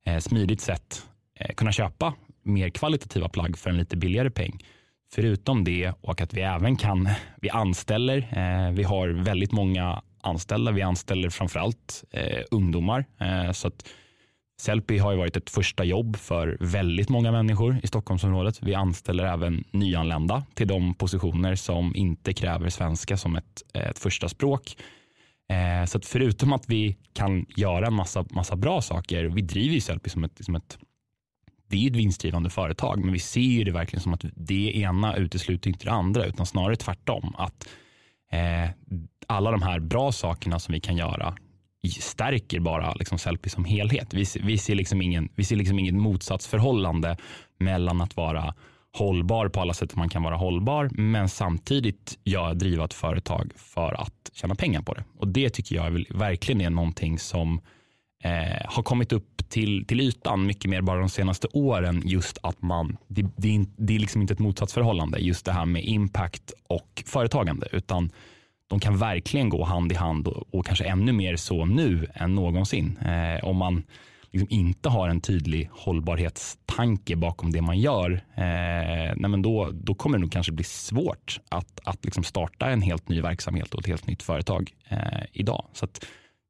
eh, smidigt sätt eh, kunna köpa mer kvalitativa plagg för en lite billigare peng Förutom det och att vi även kan, vi anställer, eh, vi har väldigt många anställda, vi anställer framförallt eh, ungdomar. Eh, så att Sellpy har ju varit ett första jobb för väldigt många människor i Stockholmsområdet. Vi anställer även nyanlända till de positioner som inte kräver svenska som ett, ett första språk. Eh, så att förutom att vi kan göra en massa, massa bra saker, vi driver ju Sellpy som ett, som ett det är ett vinstdrivande företag, men vi ser ju det verkligen som att det ena utesluter inte det andra, utan snarare tvärtom. Att eh, alla de här bra sakerna som vi kan göra stärker bara liksom Sellpy som helhet. Vi, vi ser liksom ingen, vi ser liksom inget motsatsförhållande mellan att vara hållbar på alla sätt man kan vara hållbar, men samtidigt jag driva ett företag för att tjäna pengar på det. Och det tycker jag verkligen är någonting som eh, har kommit upp till, till ytan mycket mer bara de senaste åren. Just att man, det, det, är, det är liksom inte ett motsatsförhållande just det här med impact och företagande utan de kan verkligen gå hand i hand och, och kanske ännu mer så nu än någonsin. Eh, om man liksom inte har en tydlig hållbarhetstanke bakom det man gör, eh, nej men då, då kommer det nog kanske bli svårt att, att liksom starta en helt ny verksamhet och ett helt nytt företag eh, idag. Så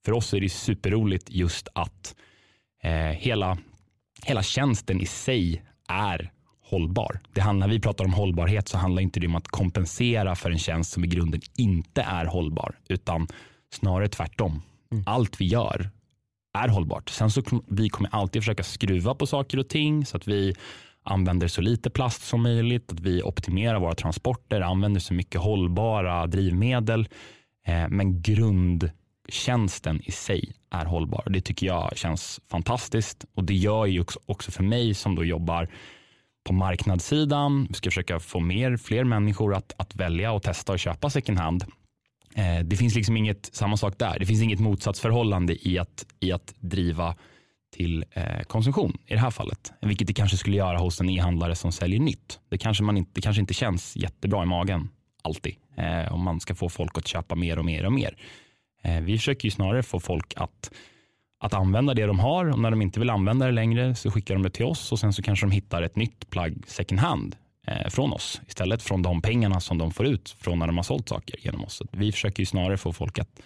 för oss är det superroligt just att eh, hela, hela tjänsten i sig är hållbar. Det handlar, när vi pratar om hållbarhet så handlar inte det om att kompensera för en tjänst som i grunden inte är hållbar, utan snarare tvärtom. Mm. Allt vi gör är hållbart. Sen så vi kommer alltid försöka skruva på saker och ting så att vi använder så lite plast som möjligt, att vi optimerar våra transporter, använder så mycket hållbara drivmedel. Eh, men grund tjänsten i sig är hållbar. Det tycker jag känns fantastiskt och det gör ju också för mig som då jobbar på marknadssidan. Vi ska försöka få mer, fler människor att, att välja och testa och köpa second hand. Eh, det finns liksom inget, samma sak där, det finns inget motsatsförhållande i att, i att driva till eh, konsumtion i det här fallet. Vilket det kanske skulle göra hos en e-handlare som säljer nytt. Det kanske, man inte, det kanske inte känns jättebra i magen alltid. Eh, om man ska få folk att köpa mer och mer och mer. Eh, vi försöker ju snarare få folk att, att använda det de har och när de inte vill använda det längre så skickar de det till oss och sen så kanske de hittar ett nytt plagg second hand eh, från oss istället från de pengarna som de får ut från när de har sålt saker genom oss. Så vi försöker ju snarare få folk att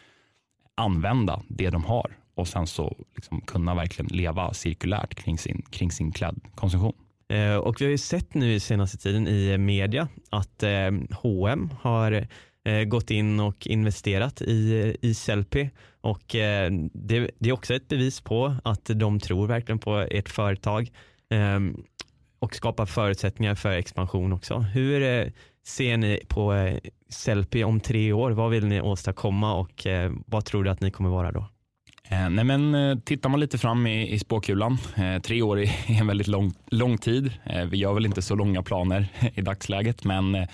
använda det de har och sen så liksom kunna verkligen leva cirkulärt kring sin, kring sin klädkonsumtion. Eh, och vi har ju sett nu i senaste tiden i media att eh, H&M har Eh, gått in och investerat i, i Sellpy och eh, det, det, är också ett bevis på att de tror verkligen på ert företag eh, och skapar förutsättningar för expansion också. Hur eh, ser ni på eh, Sellpy om tre år? Vad vill ni åstadkomma och eh, vad tror du att ni kommer vara då? Eh, nej men, eh, tittar man lite fram i, i spåkulan, eh, tre år är en väldigt lång, lång tid. Eh, vi gör väl inte så långa planer i dagsläget, men eh,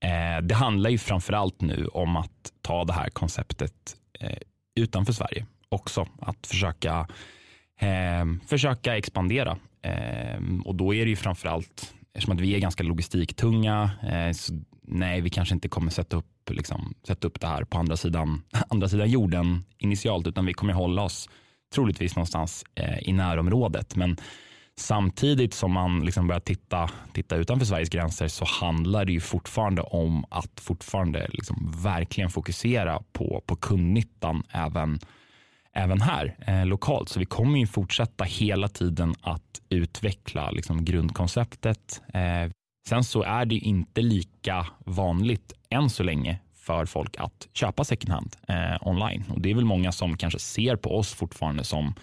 Eh, det handlar ju framförallt nu om att ta det här konceptet eh, utanför Sverige också. Att försöka, eh, försöka expandera. och då är det ju framförallt, eftersom att vi är ganska logistiktunga, så nej, vi kanske inte kommer sätta upp liksom, sätta upp det här på andra sidan, andra sidan jorden initialt, utan vi kommer hålla oss troligtvis någonstans i närområdet. Men samtidigt som man liksom börjar titta, titta utanför Sveriges gränser så handlar det ju fortfarande om att fortfarande liksom verkligen fokusera på, på kundnyttan även, även här eh, lokalt. Så vi kommer ju fortsätta hela tiden att utveckla liksom grundkonceptet. Eh, sen så är det inte lika vanligt än så länge för folk att köpa second hand eh, online. Och Det är väl många som kanske ser på oss fortfarande som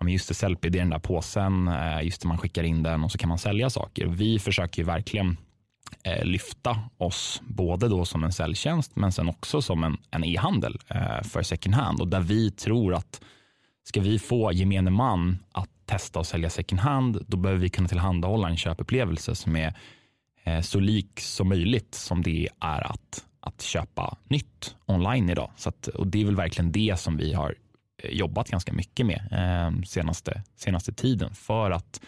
ja, just det, Sellpy, det är den där påsen, eh, just det, man skickar in den och så kan man sälja saker. Vi försöker ju verkligen eh, lyfta oss både då som en säljtjänst men sen också som en, en e-handel eh, för second hand och där vi tror att ska vi få gemene man att testa och sälja second hand, då behöver vi kunna tillhandahålla en köpupplevelse som är så lik som möjligt som det är att, att köpa nytt online idag. Så att, och det är väl verkligen det som vi har jobbat ganska mycket med eh, senaste, senaste tiden för att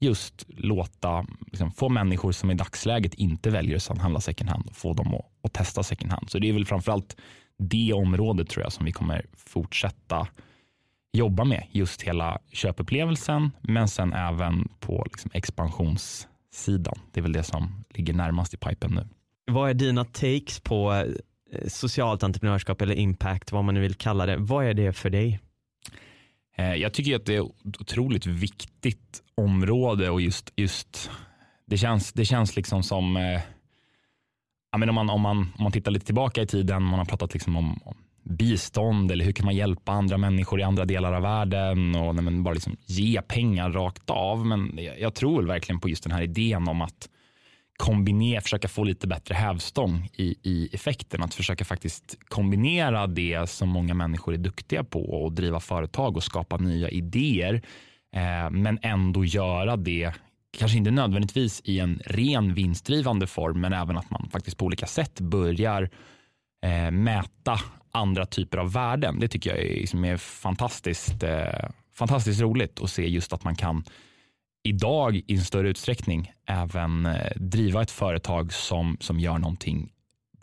just låta, liksom, få människor som i dagsläget inte väljer att handla second hand, få dem att, att testa second hand. Så det är väl framförallt det området tror jag som vi kommer fortsätta jobba med. Just hela köpupplevelsen, men sen även på liksom expansionssidan. Det är väl det som ligger närmast i pipen nu. Vad är dina takes på eh, Eh, socialt entreprenörskap eller impact, vad man nu vill kalla det. Vad är det för dig? Eh, jag tycker att det är ett otroligt viktigt område och just, just det, känns, det känns liksom som eh, men om, man, om, man, om man tittar lite tillbaka i tiden, man har pratat liksom om, om bistånd eller hur kan man hjälpa andra människor i andra delar av världen och nej, bara liksom ge pengar rakt av. Men jag, jag tror verkligen på just den här idén om att kombinera, försöka få lite bättre hävstång i, i effekten. Att försöka faktiskt kombinera det som många människor är duktiga på och driva företag och skapa nya idéer. Eh, men ändå göra det, kanske inte nödvändigtvis i en ren vinstdrivande form, men även att man faktiskt på olika sätt börjar eh, mäta andra typer av värden. Det tycker jag är, liksom är fantastiskt, eh, fantastiskt roligt att se just att man kan idag i en större utsträckning även eh, driva ett företag som, som gör någonting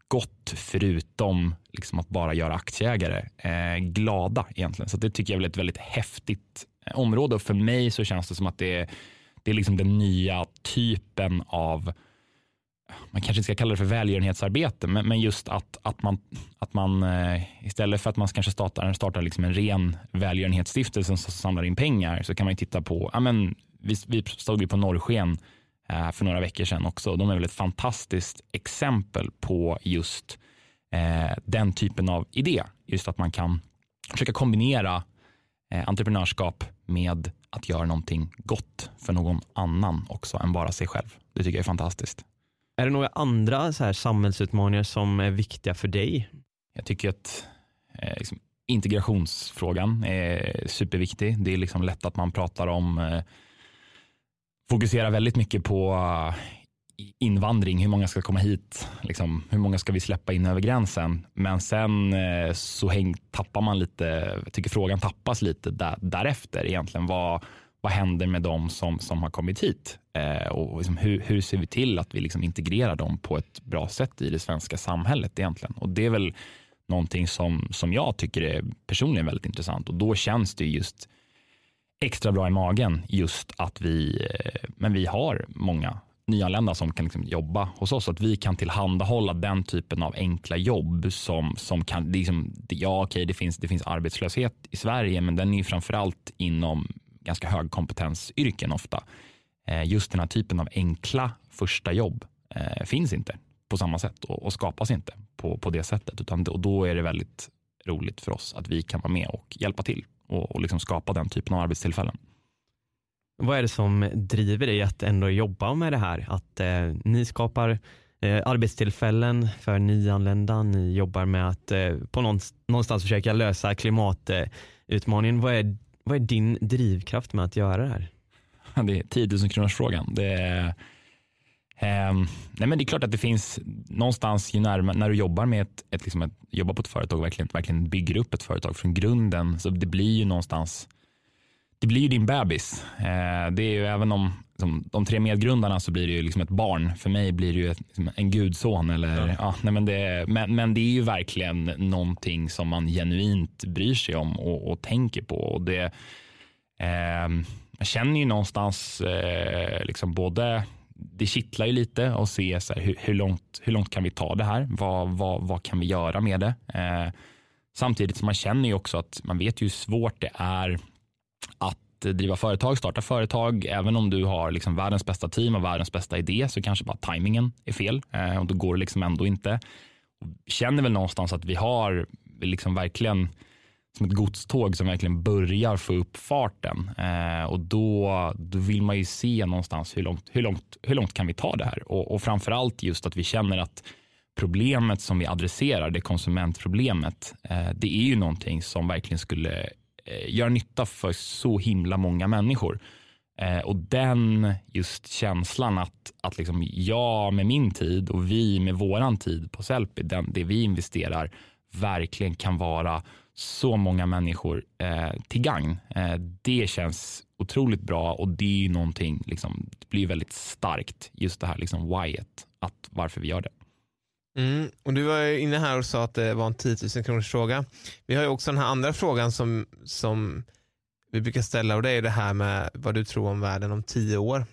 gott förutom liksom att bara göra aktieägare eh, glada egentligen. Så det tycker jag är ett väldigt häftigt eh, område och för mig så känns det som att det är, det är liksom den nya typen av man kanske inte ska kalla det för välgörenhetsarbete, men, men just att, att man, att man eh, istället för att man kanske startar, startar liksom en ren välgörenhetsstiftelse som samlar in pengar så kan man titta på, ja, men, vi, vi stod ju på Norrsken eh, för några veckor sedan också. De är väl ett fantastiskt exempel på just eh, den typen av idé. Just att man kan försöka kombinera eh, entreprenörskap med att göra någonting gott för någon annan också än bara sig själv. Det tycker jag är fantastiskt. Är det några andra så här samhällsutmaningar som är viktiga för dig? Jag tycker att eh, liksom, integrationsfrågan är superviktig. Det är liksom lätt att man pratar om, eh, fokuserar väldigt mycket på eh, invandring, hur många ska komma hit, liksom, hur många ska vi släppa in över gränsen? Men sen eh, så häng, tappar man lite, jag tycker frågan tappas lite där, därefter egentligen. Vad, vad händer med dem som, som har kommit hit? Eh, och liksom hur, hur ser vi till att vi liksom integrerar dem på ett bra sätt i det svenska samhället egentligen? Och det är väl någonting som, som jag tycker är personligen väldigt intressant och då känns det just extra bra i magen just att vi, eh, men vi har många nyanlända som kan liksom jobba hos oss, att vi kan tillhandahålla den typen av enkla jobb som, som kan, liksom, ja okej det finns, det finns arbetslöshet i Sverige men den är framförallt inom ganska högkompetensyrken ofta. Eh, just den här typen av enkla första jobb eh, finns inte på samma sätt och, och skapas inte på, på det sättet. Utan, och då är det väldigt roligt för oss att vi kan vara med och hjälpa till och, och liksom skapa den typen av arbetstillfällen. Vad är det som driver dig att ändå jobba med det här? Att eh, ni skapar eh, arbetstillfällen för nyanlända, ni jobbar med att eh, på någonstans försöka lösa klimatutmaningen. vad, är, vad är din drivkraft med att göra det här? Det är 10 000 kronors frågan. Det är, nej men det är klart att det finns någonstans ju närmare, när du jobbar med ett, ett, liksom ett, jobbar på ett företag och verkligen, verkligen bygger upp ett företag från grunden, så det blir ju någonstans det blir ju din bebis. Eh, det är ju även om som, de tre medgrundarna så blir det ju liksom ett barn. För mig blir det ju ett, liksom en gudson. Eller, ja. ja. nej men, det, men, men det är ju verkligen någonting som man genuint bryr sig om och, och tänker på. Och det, eh, jag känner ju någonstans eh, liksom både det kittlar ju lite att se så här, hur, hur, långt, hur långt kan vi ta det här? Vad, vad, vad kan vi göra med det? Eh, samtidigt som man känner ju också att man vet ju hur svårt det är att driva företag, starta företag. Även om du har liksom världens bästa team och världens bästa idé så kanske bara tajmingen är fel eh, och då går det liksom ändå inte. Känner väl någonstans att vi har liksom verkligen som ett godståg som verkligen börjar få upp farten eh, och då, då vill man ju se någonstans hur långt, hur långt, hur långt kan vi ta det här och, och framför allt just att vi känner att problemet som vi adresserar, det konsumentproblemet, eh, det är ju någonting som verkligen skulle Eh, göra nytta för så himla många människor. Eh, och den just känslan att, att liksom jag med min tid och vi med våran tid på Sellpy, den, det vi investerar, verkligen kan vara så många människor eh, till gagn. Eh, det känns otroligt bra och det är någonting, liksom, det blir väldigt starkt, just det här liksom whyet, att varför vi gör det. Mm. Och du var inne här och sa att det var en 10 000 kronors fråga. Vi har ju också den här andra frågan som, som vi brukar ställa och det är det här med vad du tror om världen om tio år.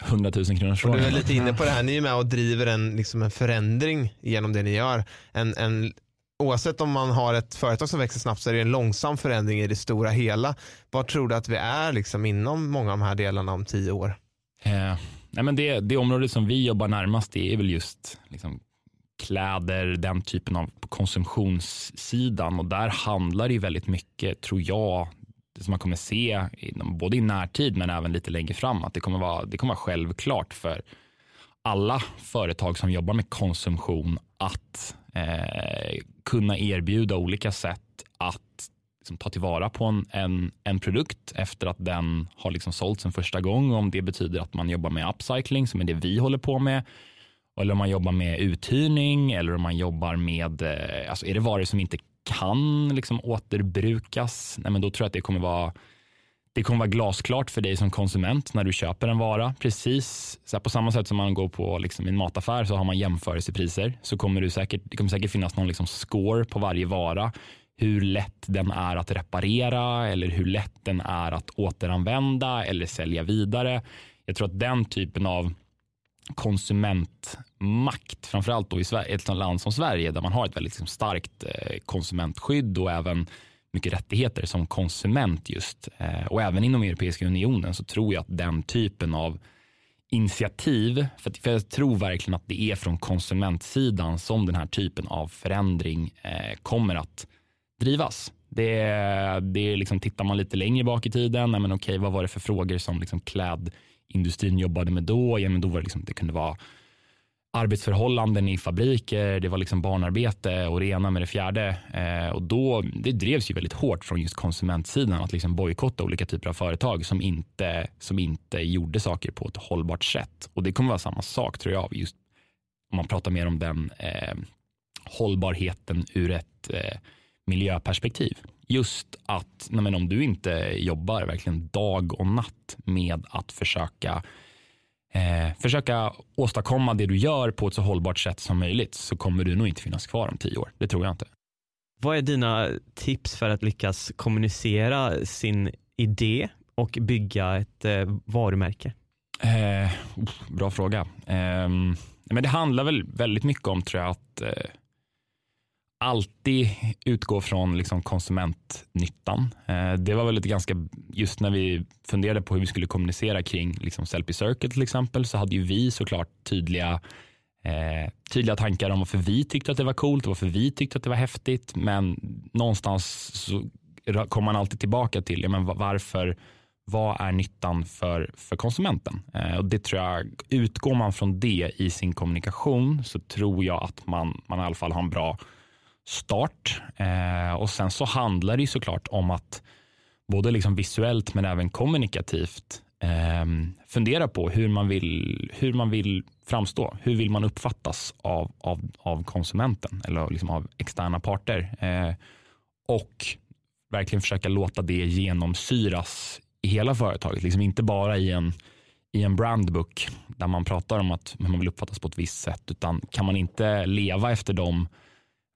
100 000 kronors fråga. Du är lite inne på det här, ni är med och driver en, liksom en förändring genom det ni gör. En, en, oavsett om man har ett företag som växer snabbt så är det en långsam förändring i det stora hela. Vad tror du att vi är liksom inom många av de här delarna om tio år? Eh, nej men det, det område som vi jobbar närmast det är väl just liksom kläder, den typen av konsumtionssidan och där handlar det väldigt mycket, tror jag, det som man kommer se både i närtid men även lite längre fram, att det kommer vara, det kommer vara självklart för alla företag som jobbar med konsumtion att eh, kunna erbjuda olika sätt att liksom, ta tillvara på en, en, en, produkt efter att den har liksom sålts en första gång. Om det betyder att man jobbar med upcycling som är det vi håller på med eller om man jobbar med uthyrning eller om man jobbar med, eh, alltså är det varor som inte kan liksom återbrukas, nej men då tror jag att det kommer vara det kommer vara glasklart för dig som konsument när du köper en vara. Precis så på samma sätt som man går på liksom, en mataffär så har man jämförelsepriser. Så kommer du säkert, det kommer säkert finnas någon liksom score på varje vara. Hur lätt den är att reparera eller hur lätt den är att återanvända eller sälja vidare. Jag tror att den typen av konsumentmakt, framförallt då i ett land som Sverige där man har ett väldigt liksom, starkt eh, konsumentskydd och även mycket rättigheter som konsument just. Eh, och även inom Europeiska unionen så tror jag att den typen av initiativ, för, jag tror verkligen att det är från konsumentsidan som den här typen av förändring eh, kommer att drivas. Det, det är liksom, tittar man lite längre bak i tiden, men okej, vad var det för frågor som liksom klädindustrin jobbade med då, ja, men då var det, liksom, det kunde vara arbetsförhållanden i fabriker, det var liksom barnarbete och det ena med det fjärde. Eh, och då, det drevs ju väldigt hårt från just konsumentsidan att liksom bojkotta olika typer av företag som inte, som inte gjorde saker på ett hållbart sätt. Och det kommer vara samma sak tror jag, just om man pratar mer om den eh, hållbarheten ur ett eh, miljöperspektiv. Just att men om du inte jobbar verkligen dag och natt med att försöka eh, försöka åstadkomma det du gör på ett så hållbart sätt som möjligt så kommer du nog inte finnas kvar om tio år. Det tror jag inte. Vad är dina tips för att lyckas kommunicera sin idé och bygga ett eh, varumärke? Eh, bra fråga. Eh, men det handlar väl väldigt mycket om tror jag att eh, alltid utgå från liksom konsumentnyttan. Eh, det var väl lite ganska, just när vi funderade på hur vi skulle kommunicera kring liksom Sellpy Circle till exempel, så hade ju vi såklart tydliga eh, tydliga tankar om varför vi tyckte att det var coolt och varför vi tyckte att det var häftigt. Men någonstans så kommer man alltid tillbaka till ja, men varför, vad är nyttan för, för konsumenten? Eh, och det tror jag, utgår man från det i sin kommunikation så tror jag att man, man i alla fall har en bra start. Eh, och sen så handlar det ju såklart om att både liksom visuellt men även kommunikativt eh, fundera på hur man, vill, hur man vill framstå. Hur vill man uppfattas av, av, av konsumenten eller liksom av externa parter? Eh, och verkligen försöka låta det genomsyras i hela företaget. Liksom inte bara i en, i en brandbook där man pratar om att man vill uppfattas på ett visst sätt. Utan kan man inte leva efter de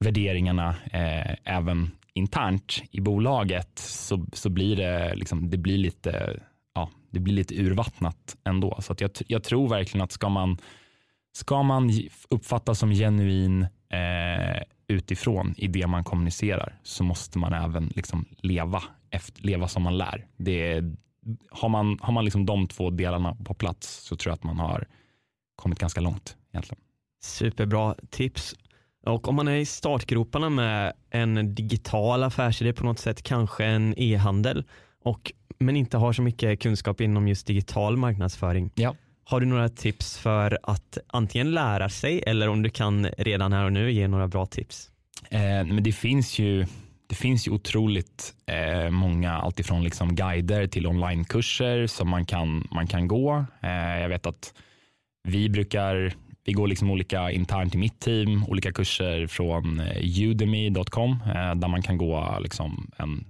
värderingarna eh, även internt i bolaget så, så blir det, liksom, det blir lite ja, det blir lite urvattnat ändå. Så att jag, jag tror verkligen att ska man, ska man uppfattas som genuin eh, utifrån i det man kommunicerar så måste man även liksom leva, efter, leva som man lär. Det, har man, har man liksom de två delarna på plats så tror jag att man har kommit ganska långt egentligen. Superbra tips. Och om man är i startgroparna med en digital affärsidé på något sätt, kanske en e-handel och men inte har så mycket kunskap inom just digital marknadsföring. Ja. Har du några tips för att antingen lära sig eller om du kan redan här och nu ge några bra tips? Eh, men det finns ju det finns ju otroligt eh, många, alltifrån liksom guider till onlinekurser som man kan, man kan gå. Eh, jag vet att vi brukar, vi går liksom olika internt i mitt team, olika kurser från eh, udemy.com eh, där man kan gå liksom en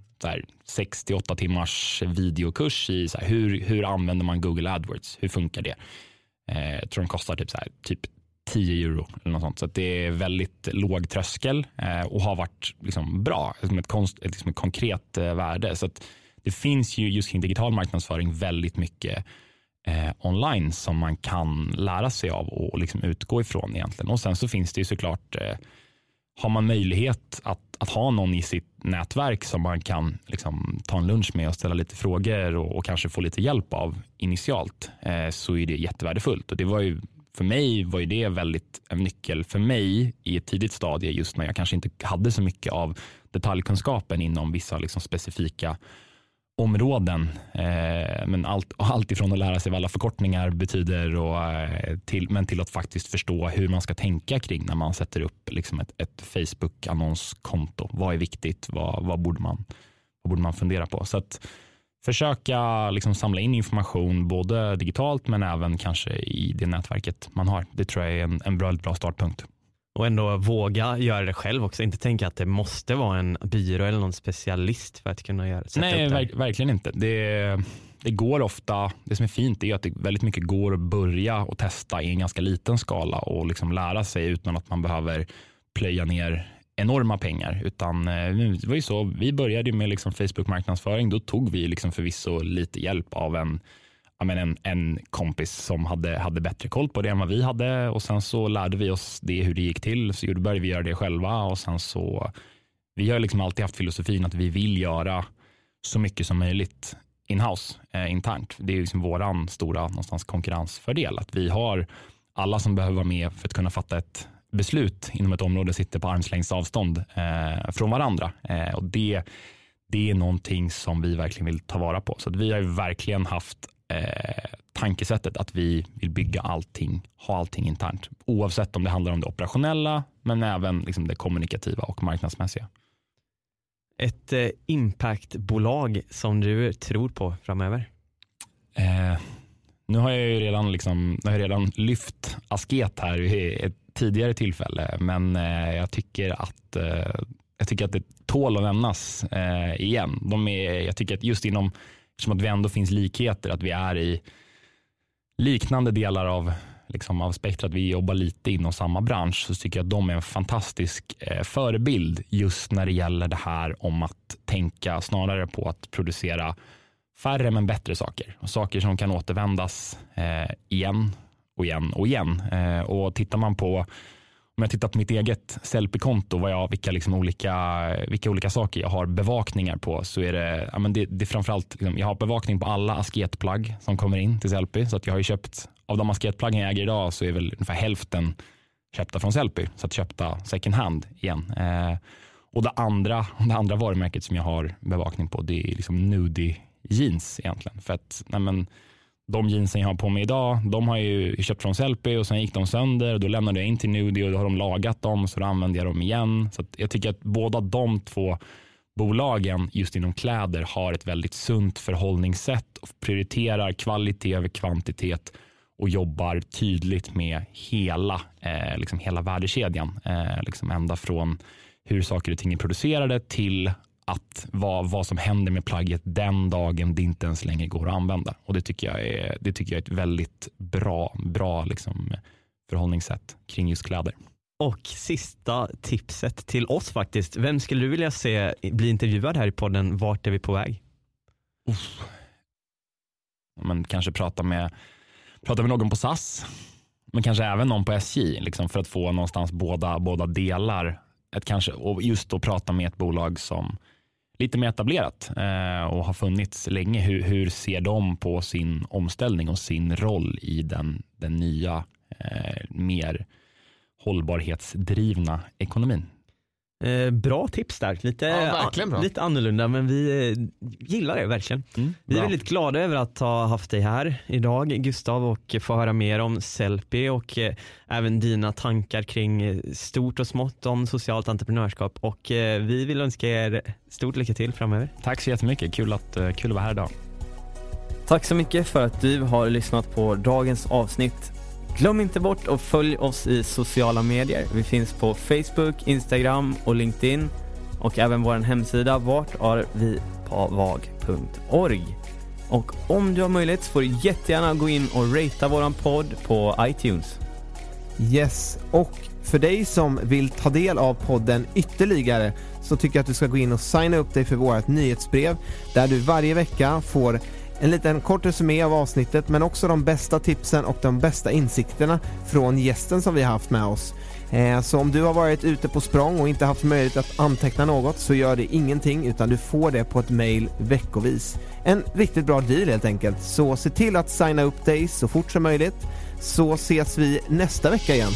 6-8 timmars videokurs i så här, hur, hur använder man Google AdWords? Hur funkar det? Jag tror den kostar typ, så här, typ 10 euro eller något sånt. Så det är väldigt låg tröskel och har varit liksom, bra, liksom ett, konst, liksom ett konkret värde. Så det finns ju just kring digital marknadsföring väldigt mycket eh, online som man kan lära sig av och liksom utgå ifrån egentligen. Och sen så finns det ju såklart eh, har man möjlighet att, att ha någon i sitt nätverk som man kan liksom, ta en lunch med och ställa lite frågor och, och kanske få lite hjälp av initialt eh, så är det jättevärdefullt. Och det var ju, för mig var ju det väldigt en nyckel för mig i ett tidigt stadie just när jag kanske inte hade så mycket av detaljkunskapen inom vissa liksom, specifika områden. Eh, men allt, allt ifrån att lära sig vad alla förkortningar betyder och, eh, till, men till att faktiskt förstå hur man ska tänka kring när man sätter upp liksom ett, ett Facebook-annonskonto. Vad är viktigt? Vad, vad, borde man, vad borde man fundera på? Så att försöka liksom samla in information både digitalt men även kanske i det nätverket man har. Det tror jag är en, en bra, bra startpunkt och ändå våga göra det själv också. Inte tänka att det måste vara en byrå eller någon specialist för att kunna göra sätta Nej, upp det. Verk, verkligen inte. Det, det går ofta, det som är fint är att det väldigt mycket går att börja och testa i en ganska liten skala och liksom lära sig utan att man behöver plöja ner enorma pengar. Utan eh, det var ju så, vi började med liksom Facebook marknadsföring. Då tog vi liksom förvisso lite hjälp av en men en, en kompis som hade, hade bättre koll på det än vad vi hade och sen så lärde vi oss det hur det gick till. Så började vi göra det själva och sen så vi har liksom alltid haft filosofin att vi vill göra så mycket som möjligt inhouse, eh, internt. Det är liksom våran stora någonstans konkurrensfördel. Att vi har alla som behöver vara med för att kunna fatta ett beslut inom ett område sitter på armslängds avstånd eh, från varandra. Eh, och det, det är någonting som vi verkligen vill ta vara på. Så vi har verkligen haft eh, tankesättet att vi vill bygga allting, ha allting internt. Oavsett om det handlar om det operationella, men även liksom det kommunikativa och marknadsmässiga. Ett eh, impactbolag som du tror på framöver? Eh, nu har jag ju redan, liksom, jag redan lyft Asket här vid ett tidigare tillfälle, men eh, jag, tycker att, eh, jag tycker att det tål att nämnas eh, igen. De är, jag tycker att just inom Eftersom att vi ändå finns likheter, att vi är i liknande delar av, liksom, av spektrat, vi jobbar lite inom samma bransch, så tycker jag att de är en fantastisk eh, förebild just när det gäller det här om att tänka snarare på att producera färre men bättre saker. Och saker som kan återvändas eh, igen och igen och igen. Eh, och tittar man på om jag tittar på mitt eget Sellpy-konto, vilka, liksom olika, vilka olika saker jag har bevakningar på, så är det, ja, men det, det är framförallt, liksom, jag har bevakning på alla asketplagg som kommer in till Sellpy. Så att jag har köpt, av de asketplaggen jag äger idag så är väl ungefär hälften köpta från Sellpy, så att köpta second hand igen. Eh, och det andra, det andra varumärket som jag har bevakning på det är liksom Nudie jeans egentligen. För att nej men, de jeansen jag har på mig idag, de har jag ju köpt från Sellpy och sen gick de sönder och då lämnade jag in till Nudie och då har de lagat dem så då använder jag dem igen. Så jag tycker att båda de två bolagen just inom kläder har ett väldigt sunt förhållningssätt och prioriterar kvalitet över kvantitet och jobbar tydligt med hela, eh, liksom hela värdekedjan. Eh, liksom ända från hur saker och ting är producerade till att vad, vad som händer med plagget den dagen det inte ens längre går att använda. Och Det tycker jag är, det tycker jag är ett väldigt bra, bra liksom förhållningssätt kring just kläder. Och sista tipset till oss faktiskt. Vem skulle du vilja se bli intervjuad här i podden Vart är vi på väg? Uff. Men kanske prata med, prata med någon på SAS. Men kanske även någon på SJ liksom för att få någonstans båda, båda delar. Ett kanske, och just då prata med ett bolag som lite mer etablerat eh, och har funnits länge. Hur, hur ser de på sin omställning och sin roll i den, den nya eh, mer hållbarhetsdrivna ekonomin. Eh, bra tips där, lite, ja, bra. lite annorlunda men vi eh, gillar det verkligen. Mm, vi är väldigt glada över att ha haft dig här idag Gustav och få höra mer om Sellpy och eh, även dina tankar kring stort och smått om socialt entreprenörskap och vi vill önska er stort lycka till framöver. Tack så jättemycket, kul att, kul att vara här idag. Tack så mycket för att du har lyssnat på dagens avsnitt Glöm inte bort att följa oss i sociala medier. Vi finns på Facebook, Instagram och LinkedIn och även vår hemsida vartarvipavag.org. Och om du har möjlighet så får du jättegärna gå in och ratea våran podd på iTunes. Yes, och för dig som vill ta del av podden ytterligare så tycker jag att du ska gå in och signa upp dig för vårt nyhetsbrev där du varje vecka får en liten kort resumé av avsnittet men också de bästa tipsen och de bästa insikterna från gästen som vi har haft med oss. Eh, så om du har varit ute på språng och inte haft möjlighet att anteckna något så gör det ingenting utan du får det på ett mail veckovis. En riktigt bra deal helt enkelt. Så se till att signa upp dig så fort som möjligt så ses vi nästa vecka igen.